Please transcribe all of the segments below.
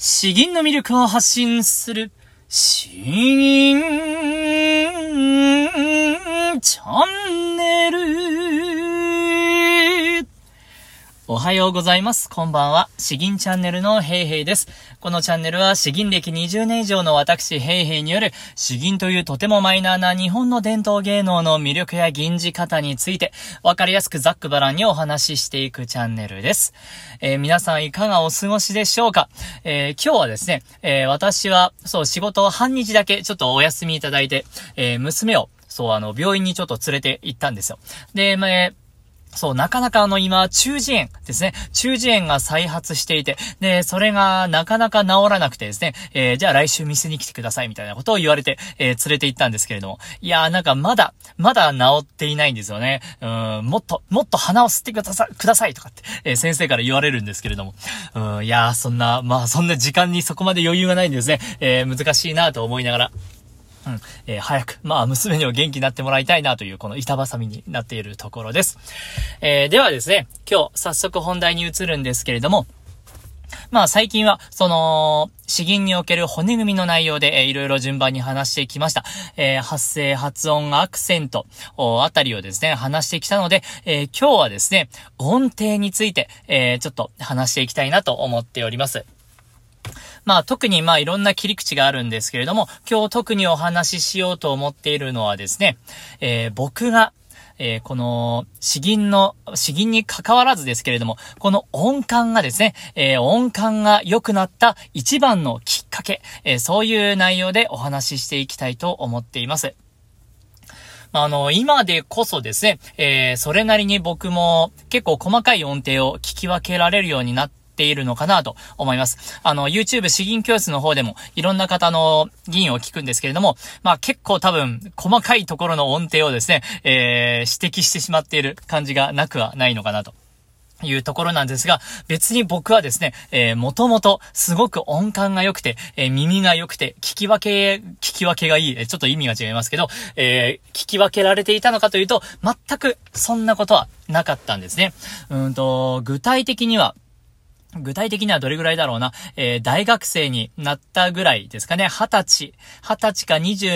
詩吟の魅力を発信する、詩吟チャンネル。おはようございます。こんばんは。詩吟チャンネルのヘイヘイです。このチャンネルは詩吟歴20年以上の私ヘイヘイによる詩吟というとてもマイナーな日本の伝統芸能の魅力や吟じ方についてわかりやすくざっくばらんにお話ししていくチャンネルです。えー、皆さんいかがお過ごしでしょうか、えー、今日はですね、えー、私はそう仕事を半日だけちょっとお休みいただいて、え娘をそうあの病院にちょっと連れて行ったんですよ。で、まあ、そう、なかなかあの今、中耳炎ですね。中耳炎が再発していて、で、それがなかなか治らなくてですね、えー、じゃあ来週店に来てくださいみたいなことを言われて、えー、連れて行ったんですけれども。いやーなんかまだ、まだ治っていないんですよね。うん、もっと、もっと鼻を吸ってください、くださいとかって、えー、先生から言われるんですけれども。うん、いやーそんな、まあそんな時間にそこまで余裕がないんですね。え、難しいなと思いながら。うん、えー、早く、まあ、娘には元気になってもらいたいなという、この板挟みになっているところです。えー、ではですね、今日、早速本題に移るんですけれども、まあ最近は、その、詩吟における骨組みの内容で、えー、いろいろ順番に話してきました。えー、発声、発音、アクセント、あたりをですね、話してきたので、えー、今日はですね、音程について、えー、ちょっと話していきたいなと思っております。まあ特にまあいろんな切り口があるんですけれども、今日特にお話ししようと思っているのはですね、えー、僕がえー、この、詩吟の、詩吟に関わらずですけれども、この音感がですね、えー、音感が良くなった一番のきっかけ、えー、そういう内容でお話ししていきたいと思っています。あの、今でこそですね、えー、それなりに僕も結構細かい音程を聞き分けられるようになってているのかなと思います。あの、YouTube 詩吟教室の方でもいろんな方の議員を聞くんですけれども、まあ結構多分細かいところの音程をですね、えー、指摘してしまっている感じがなくはないのかなと。いうところなんですが、別に僕はですね、えー、もともとすごく音感が良くて、えー、耳が良くて、聞き分け、聞き分けがいい、え、ちょっと意味が違いますけど、えー、聞き分けられていたのかというと、全くそんなことはなかったんですね。うんと、具体的には、具体的にはどれぐらいだろうな、えー、大学生になったぐらいですかね。二十歳、二十歳か二十、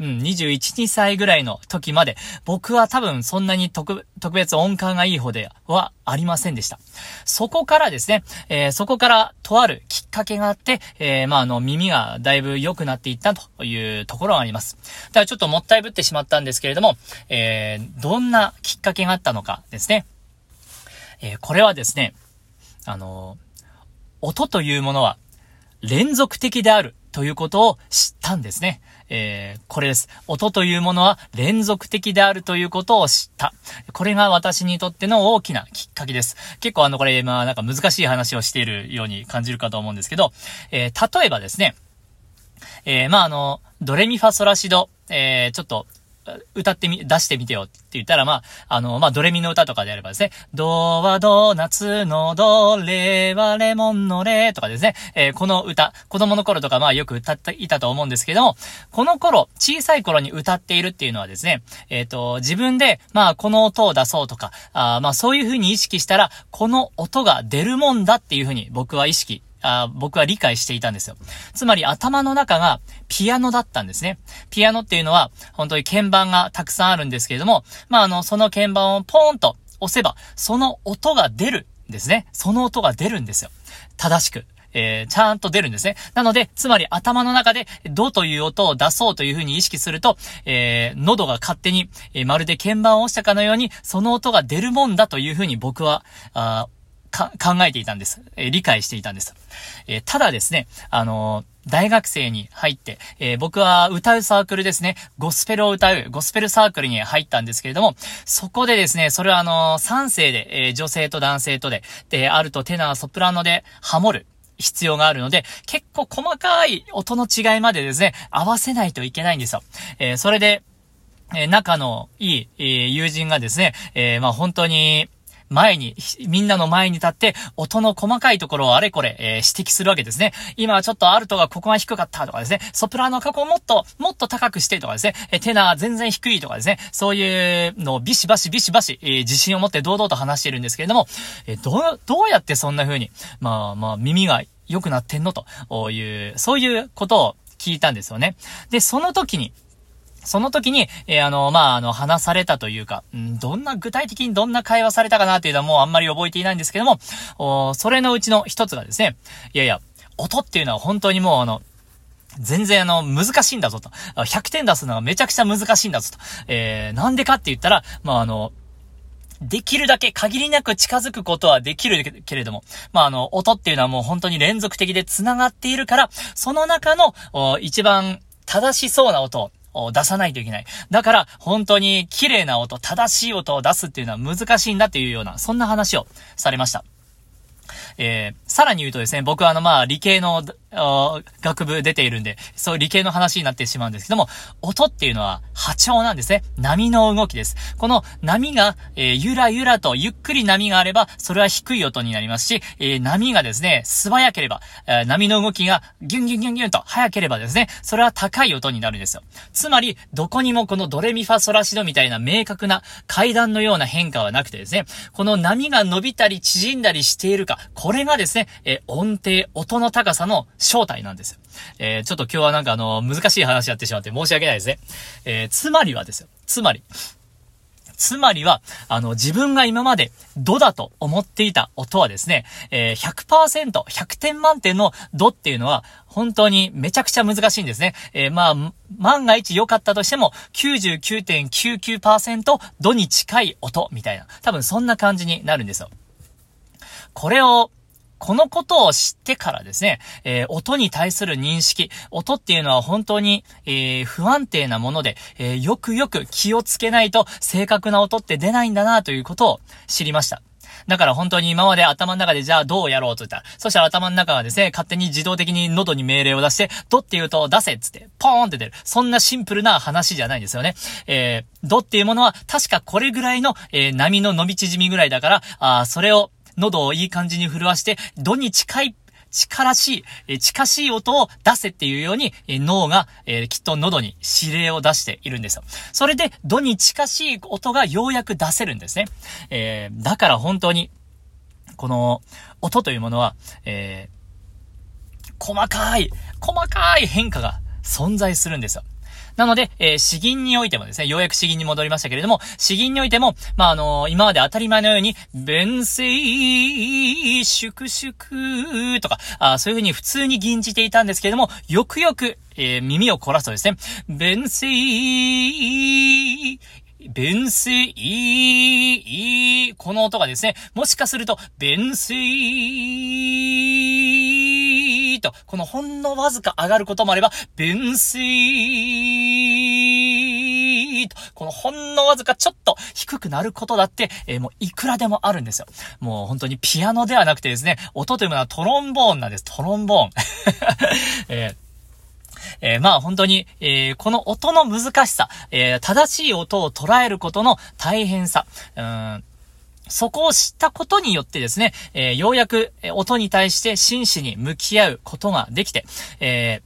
うん、二十一、二歳ぐらいの時まで、僕は多分そんなに特、特別音感がいい方ではありませんでした。そこからですね、えー、そこからとあるきっかけがあって、えー、まあ、あの、耳がだいぶ良くなっていったというところがあります。だからちょっともったいぶってしまったんですけれども、えー、どんなきっかけがあったのかですね。えー、これはですね、あの、音というものは連続的であるということを知ったんですね。えー、これです。音というものは連続的であるということを知った。これが私にとっての大きなきっかけです。結構あの、これ、まあなんか難しい話をしているように感じるかと思うんですけど、えー、例えばですね、えー、まああの、ドレミファソラシド、えー、ちょっと歌ってみ、出してみてよって言ったら、まあ、あの、まあ、ドレミの歌とかであればですね、ドはドーナツのド、レはレモンのレとかですね、えー、この歌、子供の頃とかまあよく歌っていたと思うんですけども、この頃、小さい頃に歌っているっていうのはですね、えっ、ー、と、自分で、まあ、この音を出そうとか、あまあ、そういう風に意識したら、この音が出るもんだっていう風に僕は意識あ僕は理解していたんですよ。つまり頭の中がピアノだったんですね。ピアノっていうのは本当に鍵盤がたくさんあるんですけれども、まあ、あの、その鍵盤をポーンと押せば、その音が出るんですね。その音が出るんですよ。正しく。えー、ちゃんと出るんですね。なので、つまり頭の中で、ドという音を出そうというふうに意識すると、えー、喉が勝手に、えー、まるで鍵盤を押したかのように、その音が出るもんだというふうに僕は、あ考えていたんです。え、理解していたんです。え、ただですね、あの、大学生に入って、え僕は歌うサークルですね、ゴスペルを歌う、ゴスペルサークルに入ったんですけれども、そこでですね、それはあの3世で、え女性と男性とで、で、あるとテナー、ソプラノでハモる。必要があるので、結構細かい音の違いまでですね、合わせないといけないんですよ。えそれで、え仲のいい、え友人がですね、えまあ本当に、前に、みんなの前に立って、音の細かいところをあれこれ、えー、指摘するわけですね。今はちょっとアルトがここが低かったとかですね、ソプラノ過去もっと、もっと高くしてとかですね、えテナー全然低いとかですね、そういうのをビシバシビシバシ、えー、自信を持って堂々と話しているんですけれども、えー、どう、どうやってそんな風に、まあまあ耳が良くなってんのという、そういうことを聞いたんですよね。で、その時に、その時に、えー、あの、まあ、あの、話されたというか、んどんな、具体的にどんな会話されたかなっていうのはもうあんまり覚えていないんですけども、おそれのうちの一つがですね、いやいや、音っていうのは本当にもうあの、全然あの、難しいんだぞと。100点出すのがめちゃくちゃ難しいんだぞと。えー、なんでかって言ったら、まあ、あの、できるだけ限りなく近づくことはできるけれども、まあ、あの、音っていうのはもう本当に連続的で繋がっているから、その中の、一番正しそうな音を出さないといけない。だから、本当に綺麗な音、正しい音を出すっていうのは難しいんだっていうような、そんな話をされました。えー、さらに言うとですね、僕はあの、まあ、理系の、学部出ているんで、そう理系の話になってしまうんですけども、音っていうのは波長なんですね。波の動きです。この波が、えー、ゆらゆらとゆっくり波があれば、それは低い音になりますし、えー、波がですね、素早ければ、えー、波の動きがギュンギュンギュンギュンと速ければですね、それは高い音になるんですよ。つまり、どこにもこのドレミファソラシドみたいな明確な階段のような変化はなくてですね、この波が伸びたり縮んだりしているか、これがですね、え音程、音の高さの正体なんですよ。えー、ちょっと今日はなんかあの、難しい話やってしまって申し訳ないですね。えー、つまりはですよ。つまり、つまりは、あの、自分が今までドだと思っていた音はですね、えー、100%、100点満点のドっていうのは、本当にめちゃくちゃ難しいんですね。えー、まあ、万が一良かったとしても、99.99%ドに近い音みたいな。多分そんな感じになるんですよ。これをこのことを知ってからですね、えー、音に対する認識、音っていうのは本当に、えー、不安定なもので、えー、よくよく気をつけないと正確な音って出ないんだなということを知りました。だから本当に今まで頭の中でじゃあどうやろうと言ったら、そしたら頭の中がですね、勝手に自動的に喉に命令を出して、ドって言うと出せっつって、ポーンって出る。そんなシンプルな話じゃないんですよね。えー、ドっていうものは確かこれぐらいの、えー、波の伸び縮みぐらいだから、あそれを喉をいい感じに震わして、度に近い近しい、近しい音を出せっていうように、脳が、えー、きっと喉に指令を出しているんですよ。それで、度に近しい音がようやく出せるんですね。えー、だから本当に、この音というものは、えー、細かい、細かい変化が存在するんですよ。なので、えー、詩吟においてもですね、ようやく詩吟に戻りましたけれども、詩吟においても、まあ、あのー、今まで当たり前のように、弁声、粛々とか、あそういうふうに普通に吟じていたんですけれども、よくよく、えー、耳を凝らすとですね、弁声、弁声、この音がですね、もしかすると、弁声と、このほんのわずか上がることもあれば、弁声と、このほんのわずかちょっと低くなることだって、えー、もういくらでもあるんですよ。もう本当にピアノではなくてですね、音というものはトロンボーンなんです。トロンボーン。えーえー、まあ本当に、えー、この音の難しさ、えー、正しい音を捉えることの大変さ、うん。そこを知ったことによってですね、え、ようやく音に対して真摯に向き合うことができて、え、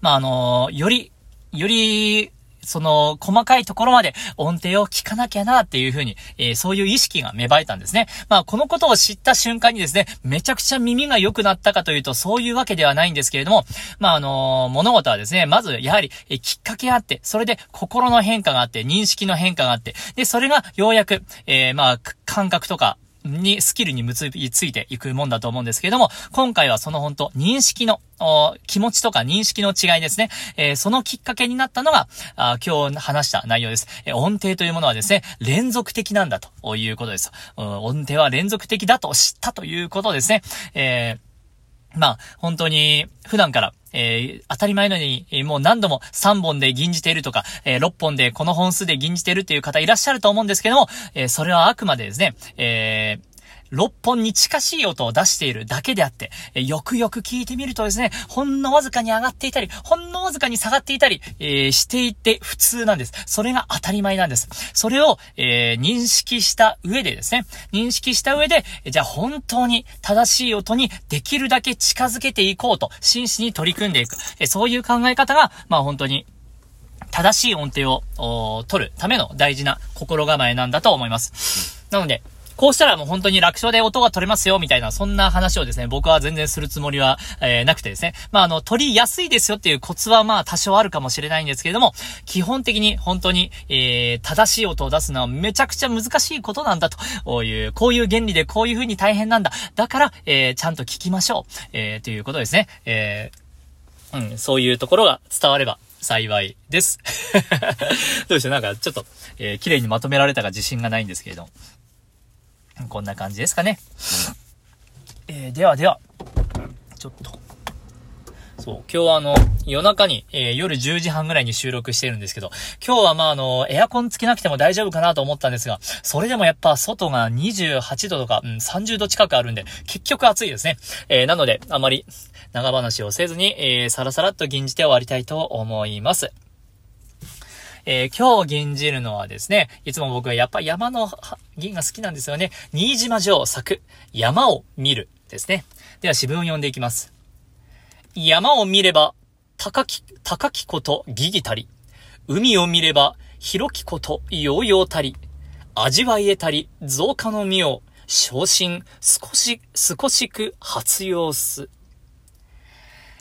まあ、あの、より、より、その、細かいところまで音程を聞かなきゃなっていうふうに、えー、そういう意識が芽生えたんですね。まあ、このことを知った瞬間にですね、めちゃくちゃ耳が良くなったかというと、そういうわけではないんですけれども、まあ、あのー、物事はですね、まず、やはり、えー、きっかけあって、それで心の変化があって、認識の変化があって、で、それがようやく、えまあ、感覚とか、に、スキルに結びついていくもんだと思うんですけれども、今回はその本当認識の、気持ちとか認識の違いですね。えー、そのきっかけになったのが、あ今日話した内容です。えー、音程というものはですね、連続的なんだということです。音程は連続的だと知ったということですね。えーまあ、本当に、普段から、えー、当たり前のように、もう何度も3本で吟じているとか、えー、6本でこの本数で吟じているっていう方いらっしゃると思うんですけども、えそれはあくまでですね、え6本に近しい音を出しているだけであって、えよくよく聞いてみるとですね、ほんのわずかに上がっていたり、ほんのわずかに下がっていたり、えー、していて普通なんです。それが当たり前なんです。それを、えー、認識した上でですね、認識した上で、じゃあ本当に正しい音にできるだけ近づけていこうと、真摯に取り組んでいく。えそういう考え方が、まあ本当に正しい音程を取るための大事な心構えなんだと思います。なので、こうしたらもう本当に楽勝で音が取れますよ、みたいな、そんな話をですね、僕は全然するつもりは、えー、なくてですね。まあ、あの、取りやすいですよっていうコツはまあ、多少あるかもしれないんですけれども、基本的に本当に、えー、正しい音を出すのはめちゃくちゃ難しいことなんだという、こういう原理でこういう風に大変なんだ。だから、えー、ちゃんと聞きましょう。えー、ということですね。えー、うん、そういうところが伝われば幸いです。どうでしょう？なんかちょっと、えー、綺麗にまとめられたか自信がないんですけれども。こんな感じですかね。えー、ではでは、ちょっと。そう、今日はあの、夜中に、えー、夜10時半ぐらいに収録してるんですけど、今日はまああの、エアコンつけなくても大丈夫かなと思ったんですが、それでもやっぱ外が28度とか、うん、30度近くあるんで、結局暑いですね。えー、なので、あまり長話をせずに、えー、さらさらっと吟じて終わりたいと思います。えー、今日吟じるのはですね、いつも僕はやっぱ山の銀が好きなんですよね。新島城作、山を見るですね。では詩文を読んでいきます。山を見れば、高き、高きことギギたり。海を見れば、広きことヨーヨーたり。味わい得たり、増加の実を、昇進、少し、少しく発用す。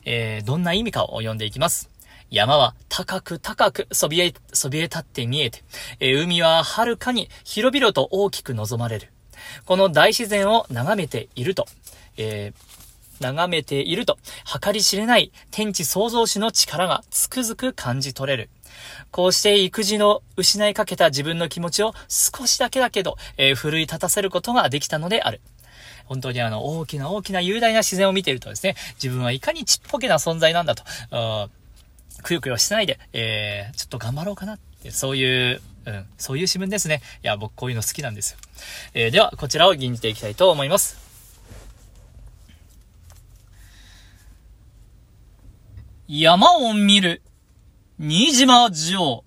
えー、どんな意味かを読んでいきます。山は高く高くそびえ、そびえ立って見えて、え海は遥かに広々と大きく望まれる。この大自然を眺めていると、えー、眺めていると、計り知れない天地創造主の力がつくづく感じ取れる。こうして育児の失いかけた自分の気持ちを少しだけだけど、えー、奮い立たせることができたのである。本当にあの、大きな大きな雄大な自然を見ているとですね、自分はいかにちっぽけな存在なんだと、くよくよしないで、えー、ちょっと頑張ろうかなって、そういう、うん、そういう詩文ですね。いや、僕こういうの好きなんですよ。えー、では、こちらを吟じていきたいと思います。山を見る、新島城。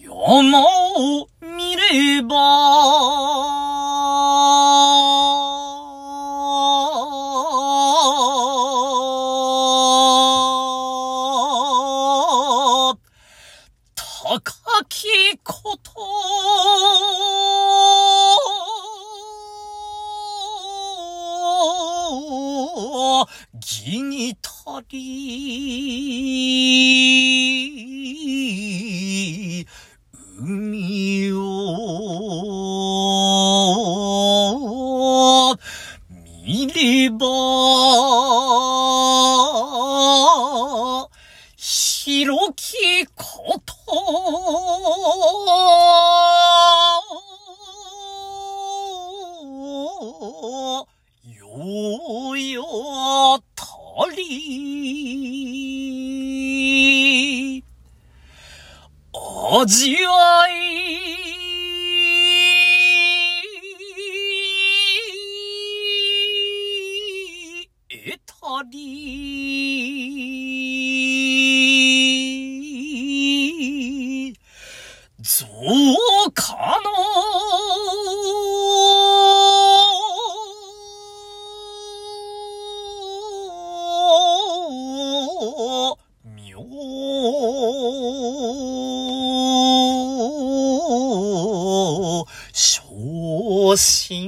山を見れば、きこと、ぎにたり、味わい、昇進。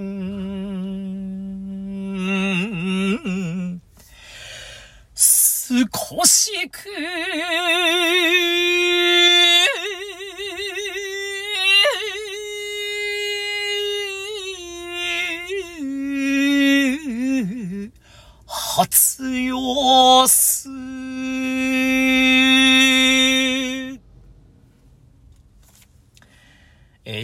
少しく、発用す。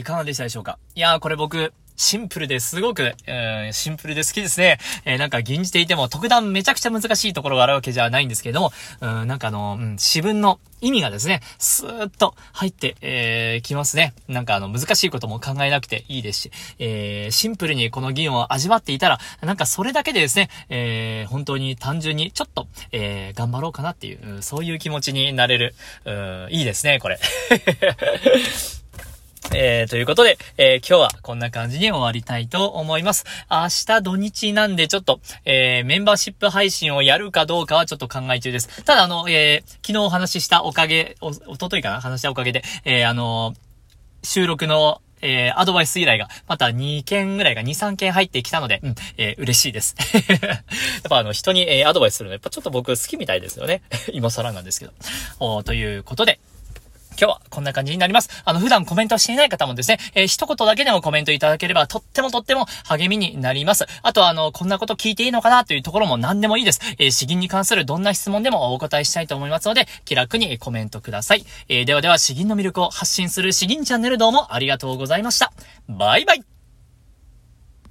かがでしたでしょうか？いやー、これ僕、シンプルですごく、えー、シンプルで好きですね。えー、なんか吟じていても特段めちゃくちゃ難しいところがあるわけじゃないんですけれども、うん、なんかあの、うん、詩文の意味がですね、スーッと入って、えー、きますね。なんかあの、難しいことも考えなくていいですし、えー、シンプルにこの議論を味わっていたら、なんかそれだけでですね、えー、本当に単純にちょっと、えー、頑張ろうかなっていう、そういう気持ちになれる、うん、いいですね、これ。えー、ということで、えー、今日はこんな感じに終わりたいと思います。明日土日なんでちょっと、えー、メンバーシップ配信をやるかどうかはちょっと考え中です。ただあの、えー、昨日お話ししたおかげ、お、おとといかな？話したおかげで、えー、あの収録のえー、アドバイス依頼が、また2件ぐらいが2、3件入ってきたので、うん、えー、嬉しいです。やっぱあの、人に、えー、アドバイスするのやっぱちょっと僕好きみたいですよね。今更なんですけど。おということで、今日はこんな感じになります。あの、普段コメントしていない方もですね、えー、一言だけでもコメントいただければ、とってもとっても励みになります。あとは、あの、こんなこと聞いていいのかなというところも何でもいいです。えー、詩吟に関するどんな質問でもお答えしたいと思いますので、気楽にコメントください。えー、ではでは、詩吟の魅力を発信する詩吟チャンネルどうもありがとうございました。バイバイ